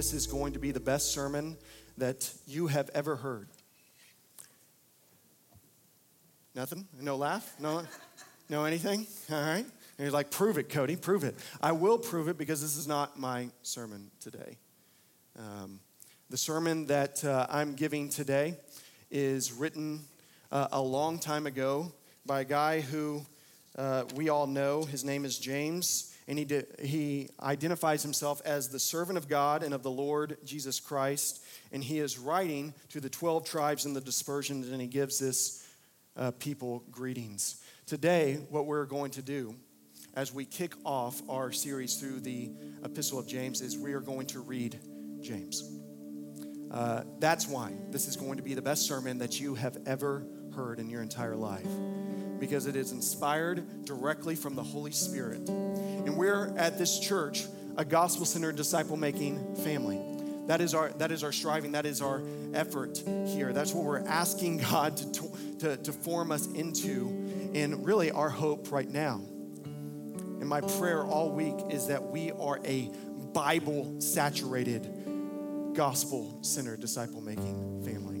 this is going to be the best sermon that you have ever heard. Nothing? No laugh? No, no anything? All right. And you're like, prove it, Cody, prove it. I will prove it because this is not my sermon today. Um, the sermon that uh, I'm giving today is written uh, a long time ago by a guy who uh, we all know. His name is James and he, he identifies himself as the servant of God and of the Lord Jesus Christ. And he is writing to the 12 tribes in the dispersion, and he gives this uh, people greetings. Today, what we're going to do as we kick off our series through the Epistle of James is we are going to read James. Uh, that's why this is going to be the best sermon that you have ever heard in your entire life because it is inspired directly from the Holy Spirit. And we're at this church a gospel centered disciple making family. That is, our, that is our striving, that is our effort here. That's what we're asking God to, to, to form us into, and really our hope right now. And my prayer all week is that we are a Bible saturated, gospel centered disciple making family.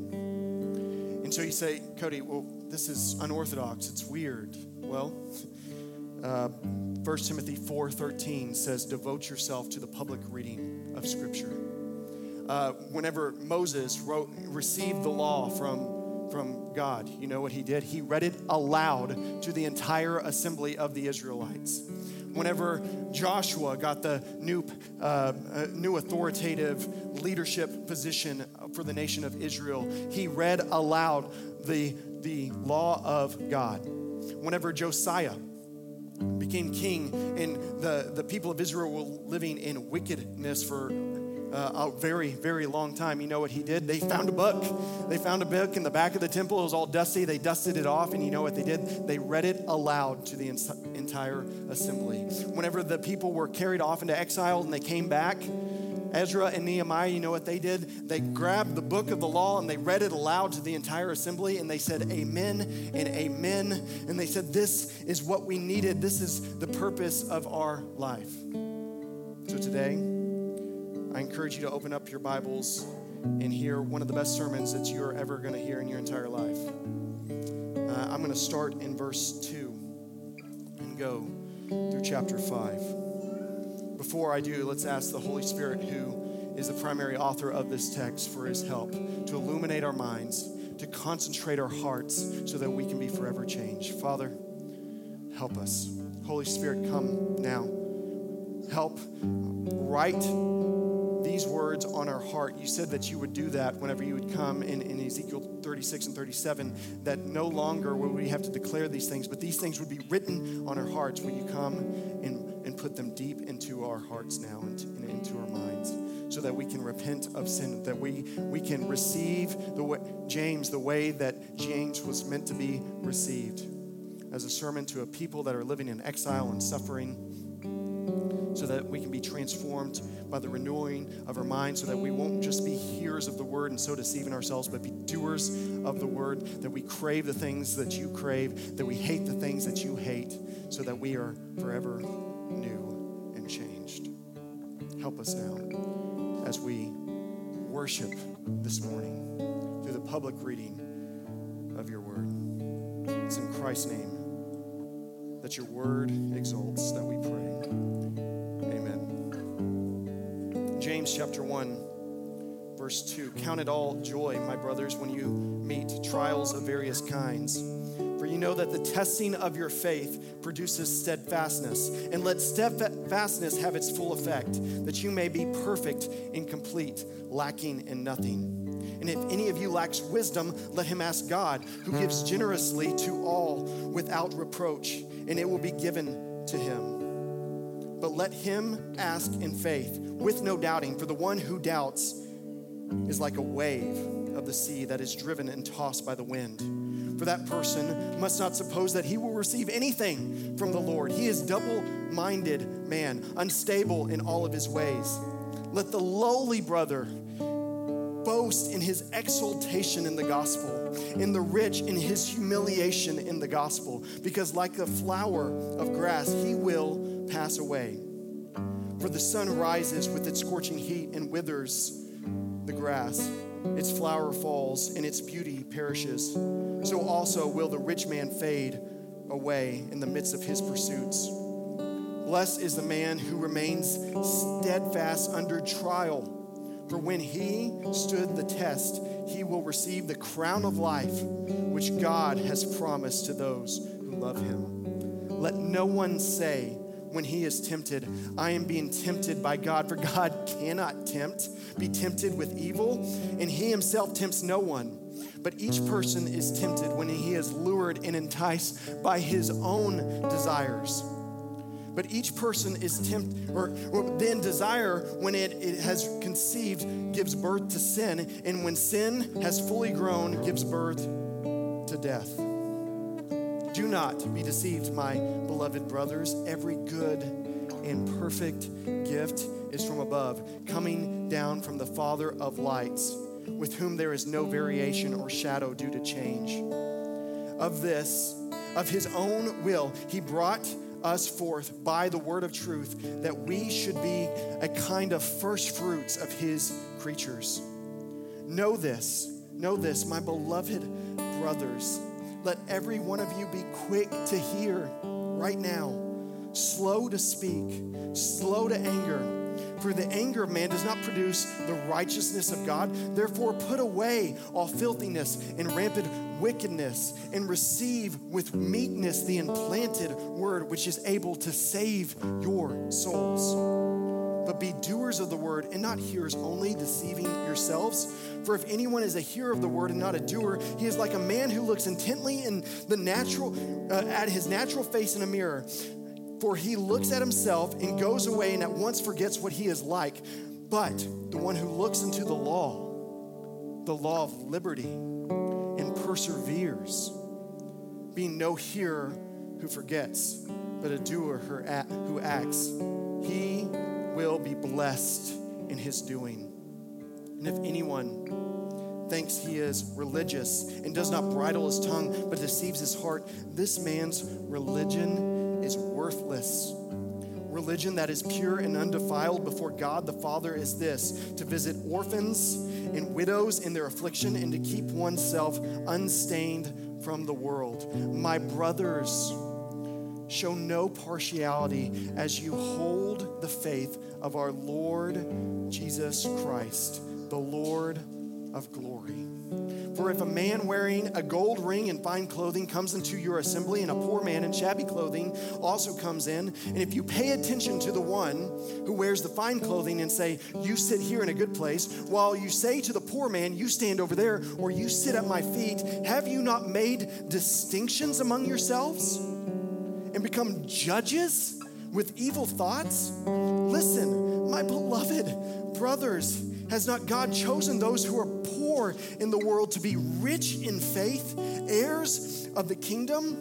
And so you say, Cody, well, this is unorthodox. It's weird. Well, uh, 1 Timothy 4.13 says, devote yourself to the public reading of Scripture. Uh, whenever Moses wrote, received the law from, from God, you know what he did? He read it aloud to the entire assembly of the Israelites. Whenever Joshua got the new, uh, uh new authoritative leadership position for the nation of Israel, he read aloud the the law of God. Whenever Josiah became king and the, the people of Israel were living in wickedness for uh, a very, very long time. You know what he did? They found a book. They found a book in the back of the temple. It was all dusty. They dusted it off, and you know what they did? They read it aloud to the entire assembly. Whenever the people were carried off into exile and they came back, Ezra and Nehemiah, you know what they did? They grabbed the book of the law and they read it aloud to the entire assembly and they said, Amen and Amen. And they said, This is what we needed. This is the purpose of our life. So today, I encourage you to open up your Bibles and hear one of the best sermons that you're ever going to hear in your entire life. Uh, I'm going to start in verse 2 and go through chapter 5 before I do, let's ask the Holy Spirit, who is the primary author of this text, for his help to illuminate our minds, to concentrate our hearts so that we can be forever changed. Father, help us. Holy Spirit, come now. Help write these words on our heart. You said that you would do that whenever you would come in, in Ezekiel 36 and 37, that no longer will we have to declare these things, but these things would be written on our hearts. Will you come and put them deep into our hearts now and, into our minds so that we can repent of sin, that we, we can receive the way, James the way that James was meant to be received. As a sermon to a people that are living in exile and suffering so that we can be transformed by the renewing of our minds, so that we won't just be hearers of the word and so deceiving ourselves, but be doers of the word, that we crave the things that you crave, that we hate the things that you hate, so that we are forever new and changed. Help us now as we worship this morning through the public reading of your word. It's in Christ's name that your word exalts that we pray. Amen. James chapter 1 verse 2 Count it all joy, my brothers, when you meet trials of various kinds you know that the testing of your faith produces steadfastness. And let steadfastness have its full effect, that you may be perfect and complete, lacking in nothing. And if any of you lacks wisdom, let him ask God, who gives generously to all without reproach, and it will be given to him. But let him ask in faith, with no doubting, for the one who doubts is like a wave of the sea that is driven and tossed by the wind for that person must not suppose that he will receive anything from the Lord. He is double minded man, unstable in all of his ways. Let the lowly brother boast in his exaltation in the gospel, in the rich in his humiliation in the gospel, because like a flower of grass, he will pass away. For the sun rises with its scorching heat and withers the grass. Its flower falls and its beauty perishes. So also will the rich man fade away in the midst of his pursuits. Blessed is the man who remains steadfast under trial. For when he stood the test, he will receive the crown of life which God has promised to those who love him. Let no one say when he is tempted, I am being tempted by God, for God cannot tempt, be tempted with evil, and he himself tempts no one. But each person is tempted when he is lured and enticed by his own desires. But each person is tempted, or, or, then desire, when it, it has conceived, gives birth to sin. And when sin has fully grown, gives birth to death. Do not be deceived, my beloved brothers. Every good and perfect gift is from above, coming down from the Father of lights, with whom there is no variation or shadow due to change. Of this, of his own will, he brought us forth by the word of truth, that we should be a kind of first fruits of his creatures. Know this, know this, my beloved brothers. Let every one of you be quick to hear right now, slow to speak, slow to anger. For the anger of man does not produce the righteousness of God. Therefore, put away all filthiness and rampant wickedness and receive with meekness the implanted word which is able to save your souls. But be doers of the word and not hearers only, deceiving yourselves. For if anyone is a hearer of the word and not a doer, he is like a man who looks intently in the natural uh, at his natural face in a mirror. For he looks at himself and goes away and at once forgets what he is like. But the one who looks into the law, the law of liberty, and perseveres, being no hearer who forgets, but a doer who acts, he will be blessed in his doing. And if anyone thinks he is religious and does not bridle his tongue but deceives his heart, this man's religion is worthless. Religion that is pure and undefiled before God the Father is this to visit orphans and widows in their affliction and to keep oneself unstained from the world. My brothers, show no partiality as you hold the faith of our Lord Jesus Christ, the Lord of glory. For if a man wearing a gold ring and fine clothing comes into your assembly, and a poor man in shabby clothing also comes in, and if you pay attention to the one who wears the fine clothing and say, You sit here in a good place, while you say to the poor man, You stand over there, or you sit at my feet, have you not made distinctions among yourselves and become judges with evil thoughts? Listen, my beloved brothers, has not God chosen those who are poor in the world to be rich in faith, heirs of the kingdom,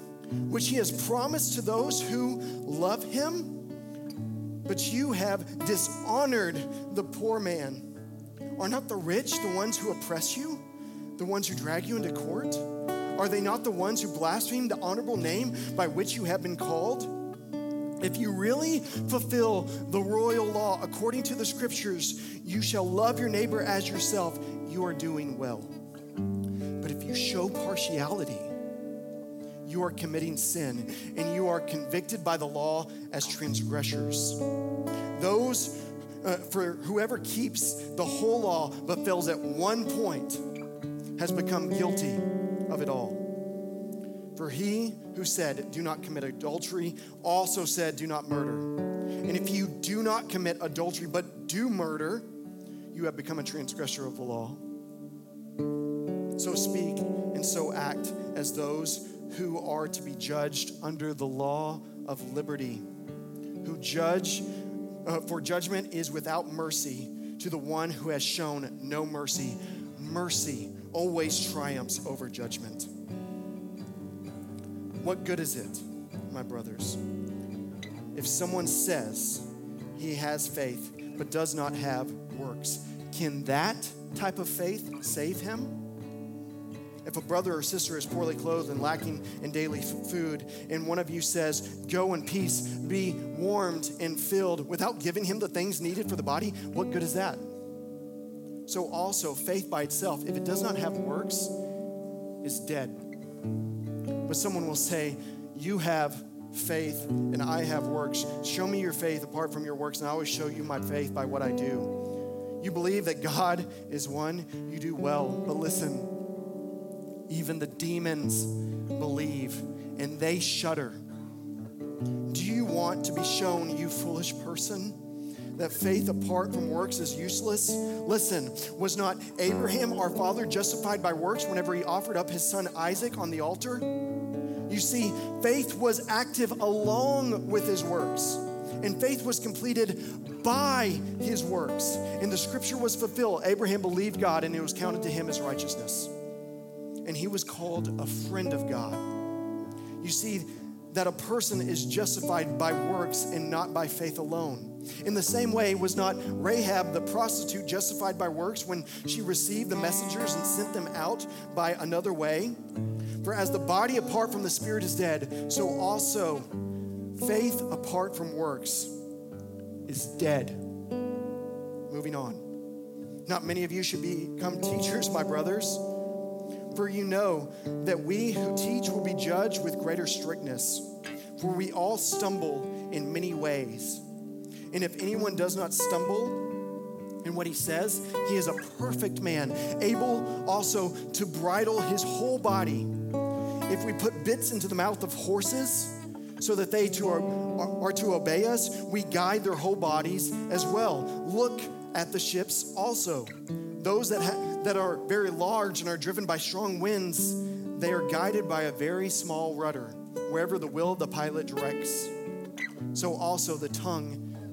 which He has promised to those who love Him? But you have dishonored the poor man. Are not the rich the ones who oppress you, the ones who drag you into court? Are they not the ones who blaspheme the honorable name by which you have been called? If you really fulfill the royal law according to the scriptures, you shall love your neighbor as yourself, you are doing well. But if you show partiality, you are committing sin and you are convicted by the law as transgressors. Those, uh, for whoever keeps the whole law but fails at one point, has become guilty of it all. For he who said, Do not commit adultery, also said, Do not murder. And if you do not commit adultery but do murder, you have become a transgressor of the law. So speak and so act as those who are to be judged under the law of liberty, who judge, uh, for judgment is without mercy to the one who has shown no mercy. Mercy always triumphs over judgment. What good is it, my brothers, if someone says he has faith but does not have works? Can that type of faith save him? if a brother or sister is poorly clothed and lacking in daily food, and one of you says, Go in peace, be warmed and filled, without giving him the things needed for the body, what good is that? So, also, faith by itself, if it does not have works, is dead. But someone will say, You have faith and I have works. Show me your faith apart from your works, and I will show you my faith by what I do. You believe that God is one, you do well. But listen, even the demons believe and they shudder. Do you want to be shown, you foolish person, that faith apart from works is useless? Listen, was not Abraham, our father, justified by works whenever he offered up his son Isaac on the altar? You see, faith was active along with his works, and faith was completed by his works. And the scripture was fulfilled. Abraham believed God, and it was counted to him as righteousness. And he was called a friend of God. You see, that a person is justified by works and not by faith alone. In the same way, was not Rahab the prostitute justified by works when she received the messengers and sent them out by another way? For as the body apart from the spirit is dead, so also faith apart from works is dead. Moving on. Not many of you should become teachers, my brothers, for you know that we who teach will be judged with greater strictness. For we all stumble in many ways. And if anyone does not stumble, in what he says, he is a perfect man, able also to bridle his whole body. If we put bits into the mouth of horses so that they are, are, are to obey us, we guide their whole bodies as well. Look at the ships also. Those that, ha- that are very large and are driven by strong winds, they are guided by a very small rudder, wherever the will of the pilot directs. So also the tongue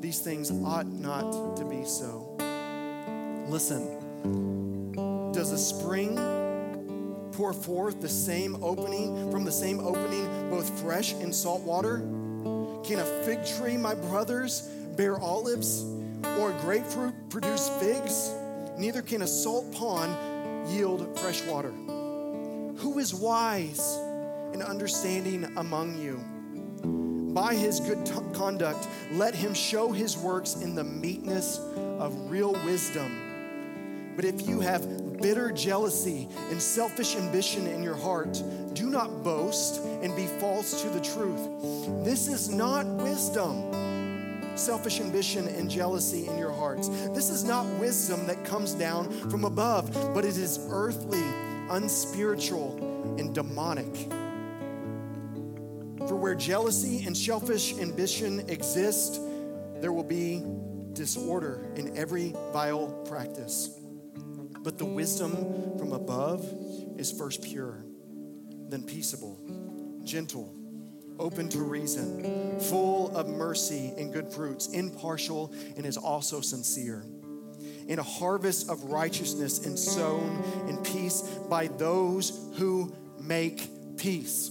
these things ought not to be so. Listen, does a spring pour forth the same opening, from the same opening, both fresh and salt water? Can a fig tree, my brothers, bear olives, or a grapefruit produce figs? Neither can a salt pond yield fresh water. Who is wise and understanding among you? By his good t- conduct, let him show his works in the meekness of real wisdom. But if you have bitter jealousy and selfish ambition in your heart, do not boast and be false to the truth. This is not wisdom. Selfish ambition and jealousy in your hearts. This is not wisdom that comes down from above, but it is earthly, unspiritual, and demonic. Where jealousy and selfish ambition exist, there will be disorder in every vile practice. But the wisdom from above is first pure, then peaceable, gentle, open to reason, full of mercy and good fruits, impartial, and is also sincere. In a harvest of righteousness and sown in peace by those who make peace.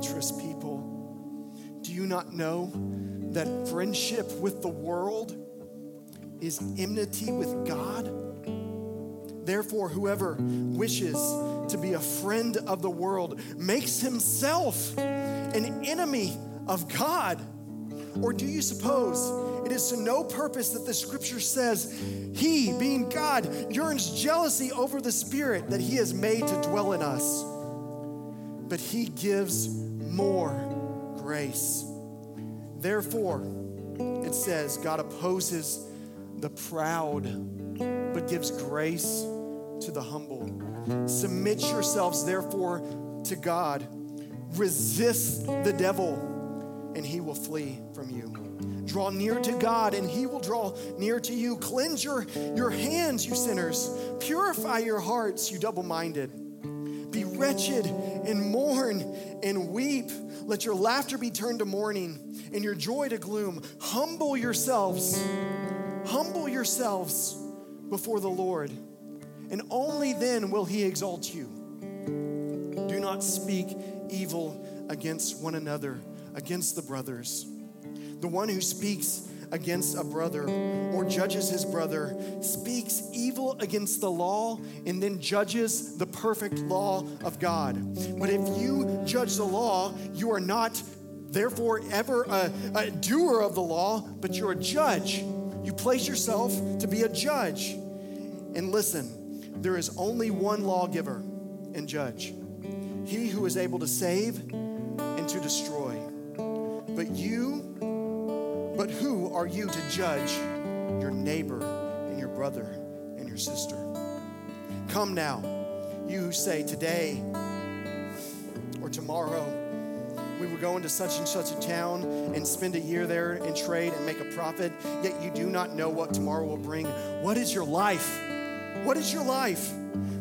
adulterous people. Do you not know that friendship with the world is enmity with God? Therefore, whoever wishes to be a friend of the world makes himself an enemy of God. Or do you suppose it is to no purpose that the scripture says, He, being God, yearns jealousy over the Spirit that He has made to dwell in us? But He gives more grace. Therefore, it says, God opposes the proud, but gives grace to the humble. Submit yourselves, therefore, to God. Resist the devil, and he will flee from you. Draw near to God, and he will draw near to you. Cleanse your, your hands, you sinners. Purify your hearts, you double minded. Be wretched and mourn and weep. Let your laughter be turned to mourning and your joy to gloom. Humble yourselves. Humble yourselves before the Lord, and only then will he exalt you. Do not speak evil against one another, against the brothers. The one who speaks against a brother or judges his brother speaks evil against the law and then judges the perfect law of God. But if you judge the law, you are not therefore ever a, a doer of the law, but you're a judge. You place yourself to be a judge. And listen, there is only one lawgiver and judge he who is able to save and to destroy. But you, but who are you to judge your neighbor and your brother and your sister? Come now, you who say today or tomorrow, we will go into such and such a town and spend a year there and trade and make a profit, yet you do not know what tomorrow will bring. What is your life? What is your life?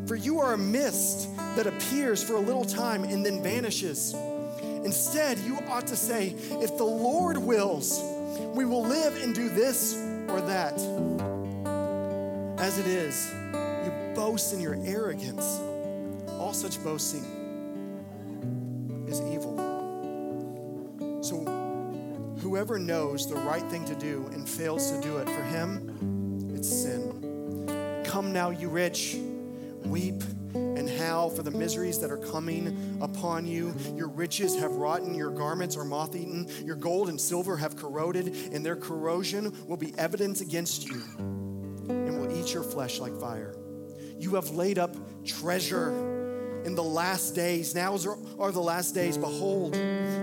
For you are a mist that appears for a little time and then vanishes. Instead, you ought to say, If the Lord wills, we will live and do this or that. As it is, you boast in your arrogance. All such boasting is evil. So, whoever knows the right thing to do and fails to do it, for him, it's sin. Come now, you rich, weep for the miseries that are coming upon you. Your riches have rotten, your garments are moth eaten, your gold and silver have corroded, and their corrosion will be evidence against you and will eat your flesh like fire. You have laid up treasure in the last days. Now are the last days. Behold,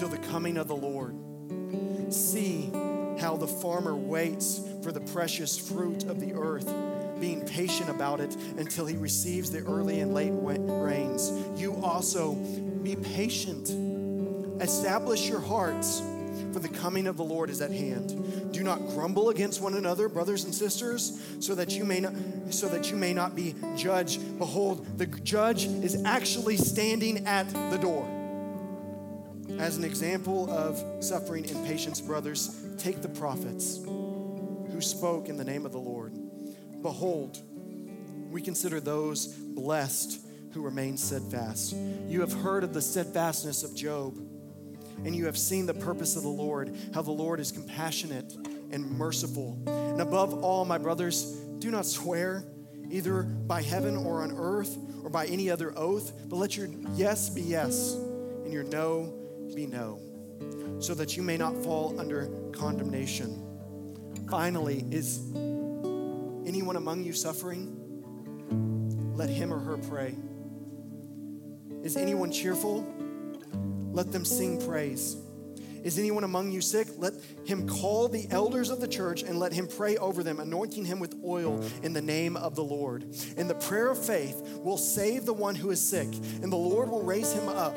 until the coming of the Lord. See how the farmer waits for the precious fruit of the earth, being patient about it until he receives the early and late rains. You also be patient. Establish your hearts, for the coming of the Lord is at hand. Do not grumble against one another, brothers and sisters, so that you may not so that you may not be judged. Behold, the judge is actually standing at the door. As an example of suffering and patience, brothers, take the prophets who spoke in the name of the Lord. Behold, we consider those blessed who remain steadfast. You have heard of the steadfastness of Job, and you have seen the purpose of the Lord, how the Lord is compassionate and merciful. And above all, my brothers, do not swear either by heaven or on earth or by any other oath, but let your yes be yes and your no be no, so that you may not fall under condemnation. Finally, is anyone among you suffering? Let him or her pray. Is anyone cheerful? Let them sing praise. Is anyone among you sick? Let him call the elders of the church and let him pray over them, anointing him with oil in the name of the Lord. And the prayer of faith will save the one who is sick, and the Lord will raise him up.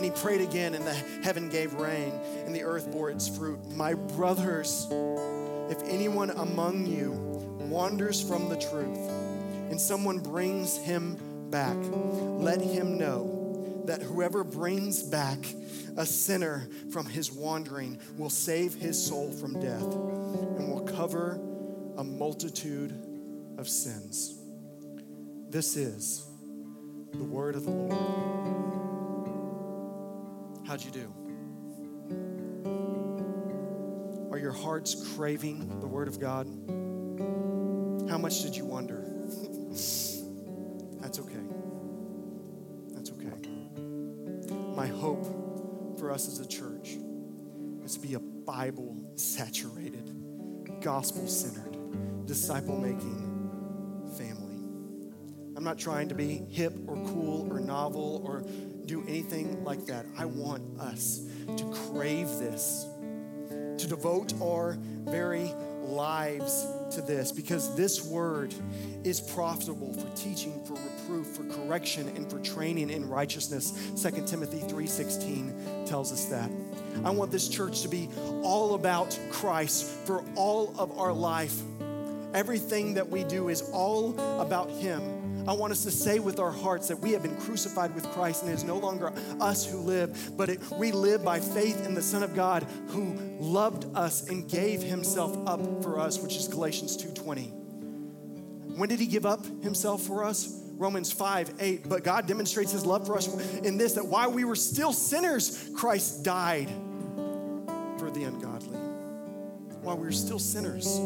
Then he prayed again, and the heaven gave rain, and the earth bore its fruit. My brothers, if anyone among you wanders from the truth, and someone brings him back, let him know that whoever brings back a sinner from his wandering will save his soul from death and will cover a multitude of sins. This is the word of the Lord. How'd you do? Are your hearts craving the word of God? How much did you wonder? That's okay. That's okay. My hope for us as a church is to be a Bible saturated, gospel centered, disciple making family. I'm not trying to be hip or cool or novel or do anything like that. I want us to crave this, to devote our very lives to this because this word is profitable for teaching for reproof for correction and for training in righteousness. 2 timothy 3.16 tells us that. I want this church to be all about christ for all of our life. Everything that we do is all about him I want us to say with our hearts that we have been crucified with Christ and it is no longer us who live, but it, we live by faith in the Son of God who loved us and gave himself up for us, which is Galatians 2:20. When did he give up himself for us? Romans 5, 8. But God demonstrates his love for us in this that while we were still sinners, Christ died for the ungodly. While we were still sinners.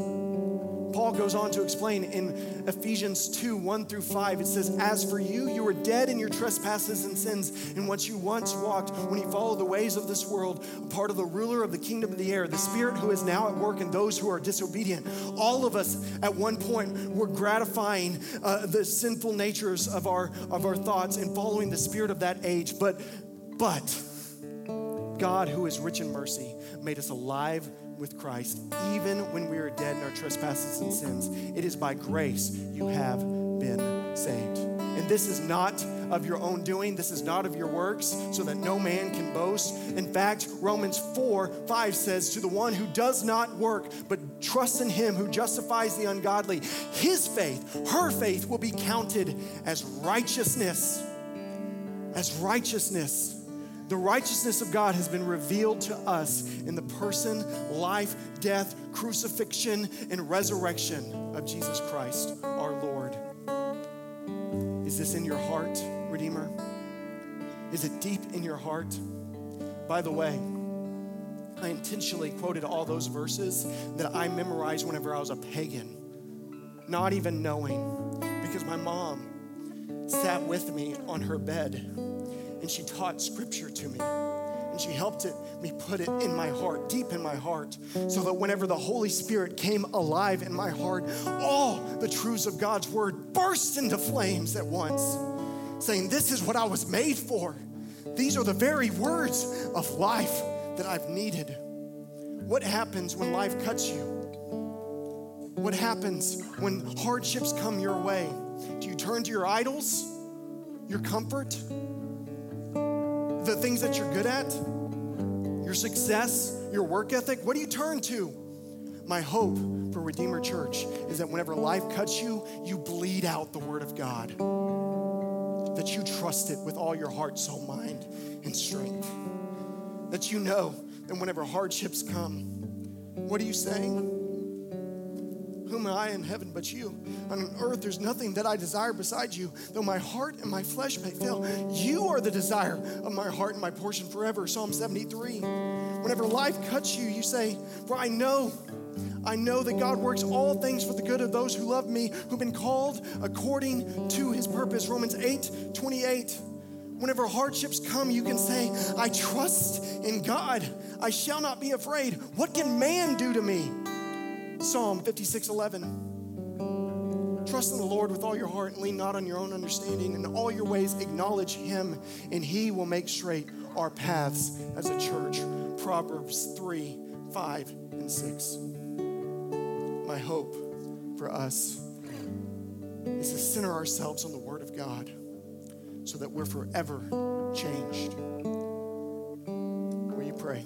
Paul goes on to explain in Ephesians 2 1 through 5. It says, As for you, you were dead in your trespasses and sins, in which you once walked when you followed the ways of this world, part of the ruler of the kingdom of the air, the spirit who is now at work in those who are disobedient. All of us at one point were gratifying uh, the sinful natures of our, of our thoughts and following the spirit of that age. But, but, God, who is rich in mercy, made us alive with Christ, even when we are dead in our trespasses and sins. It is by grace you have been saved. And this is not of your own doing, this is not of your works, so that no man can boast. In fact, Romans 4 5 says, To the one who does not work, but trusts in him who justifies the ungodly, his faith, her faith, will be counted as righteousness. As righteousness. The righteousness of God has been revealed to us in the person, life, death, crucifixion, and resurrection of Jesus Christ, our Lord. Is this in your heart, Redeemer? Is it deep in your heart? By the way, I intentionally quoted all those verses that I memorized whenever I was a pagan, not even knowing, because my mom sat with me on her bed and she taught scripture to me. And she helped it, me put it in my heart, deep in my heart, so that whenever the Holy Spirit came alive in my heart, all the truths of God's word burst into flames at once, saying, This is what I was made for. These are the very words of life that I've needed. What happens when life cuts you? What happens when hardships come your way? Do you turn to your idols, your comfort? The things that you're good at, your success, your work ethic, what do you turn to? My hope for Redeemer Church is that whenever life cuts you, you bleed out the Word of God. That you trust it with all your heart, soul, mind, and strength. That you know that whenever hardships come, what are you saying? Whom am I in heaven but you? On earth, there's nothing that I desire beside you. Though my heart and my flesh may fail, you are the desire of my heart and my portion forever. Psalm 73. Whenever life cuts you, you say, For I know, I know that God works all things for the good of those who love me, who've been called according to his purpose. Romans 8 28 whenever hardships come, you can say, I trust in God. I shall not be afraid. What can man do to me? Psalm 56 11. Trust in the Lord with all your heart and lean not on your own understanding. In all your ways, acknowledge Him, and He will make straight our paths as a church. Proverbs 3 5 and 6. My hope for us is to center ourselves on the Word of God so that we're forever changed. Will you pray?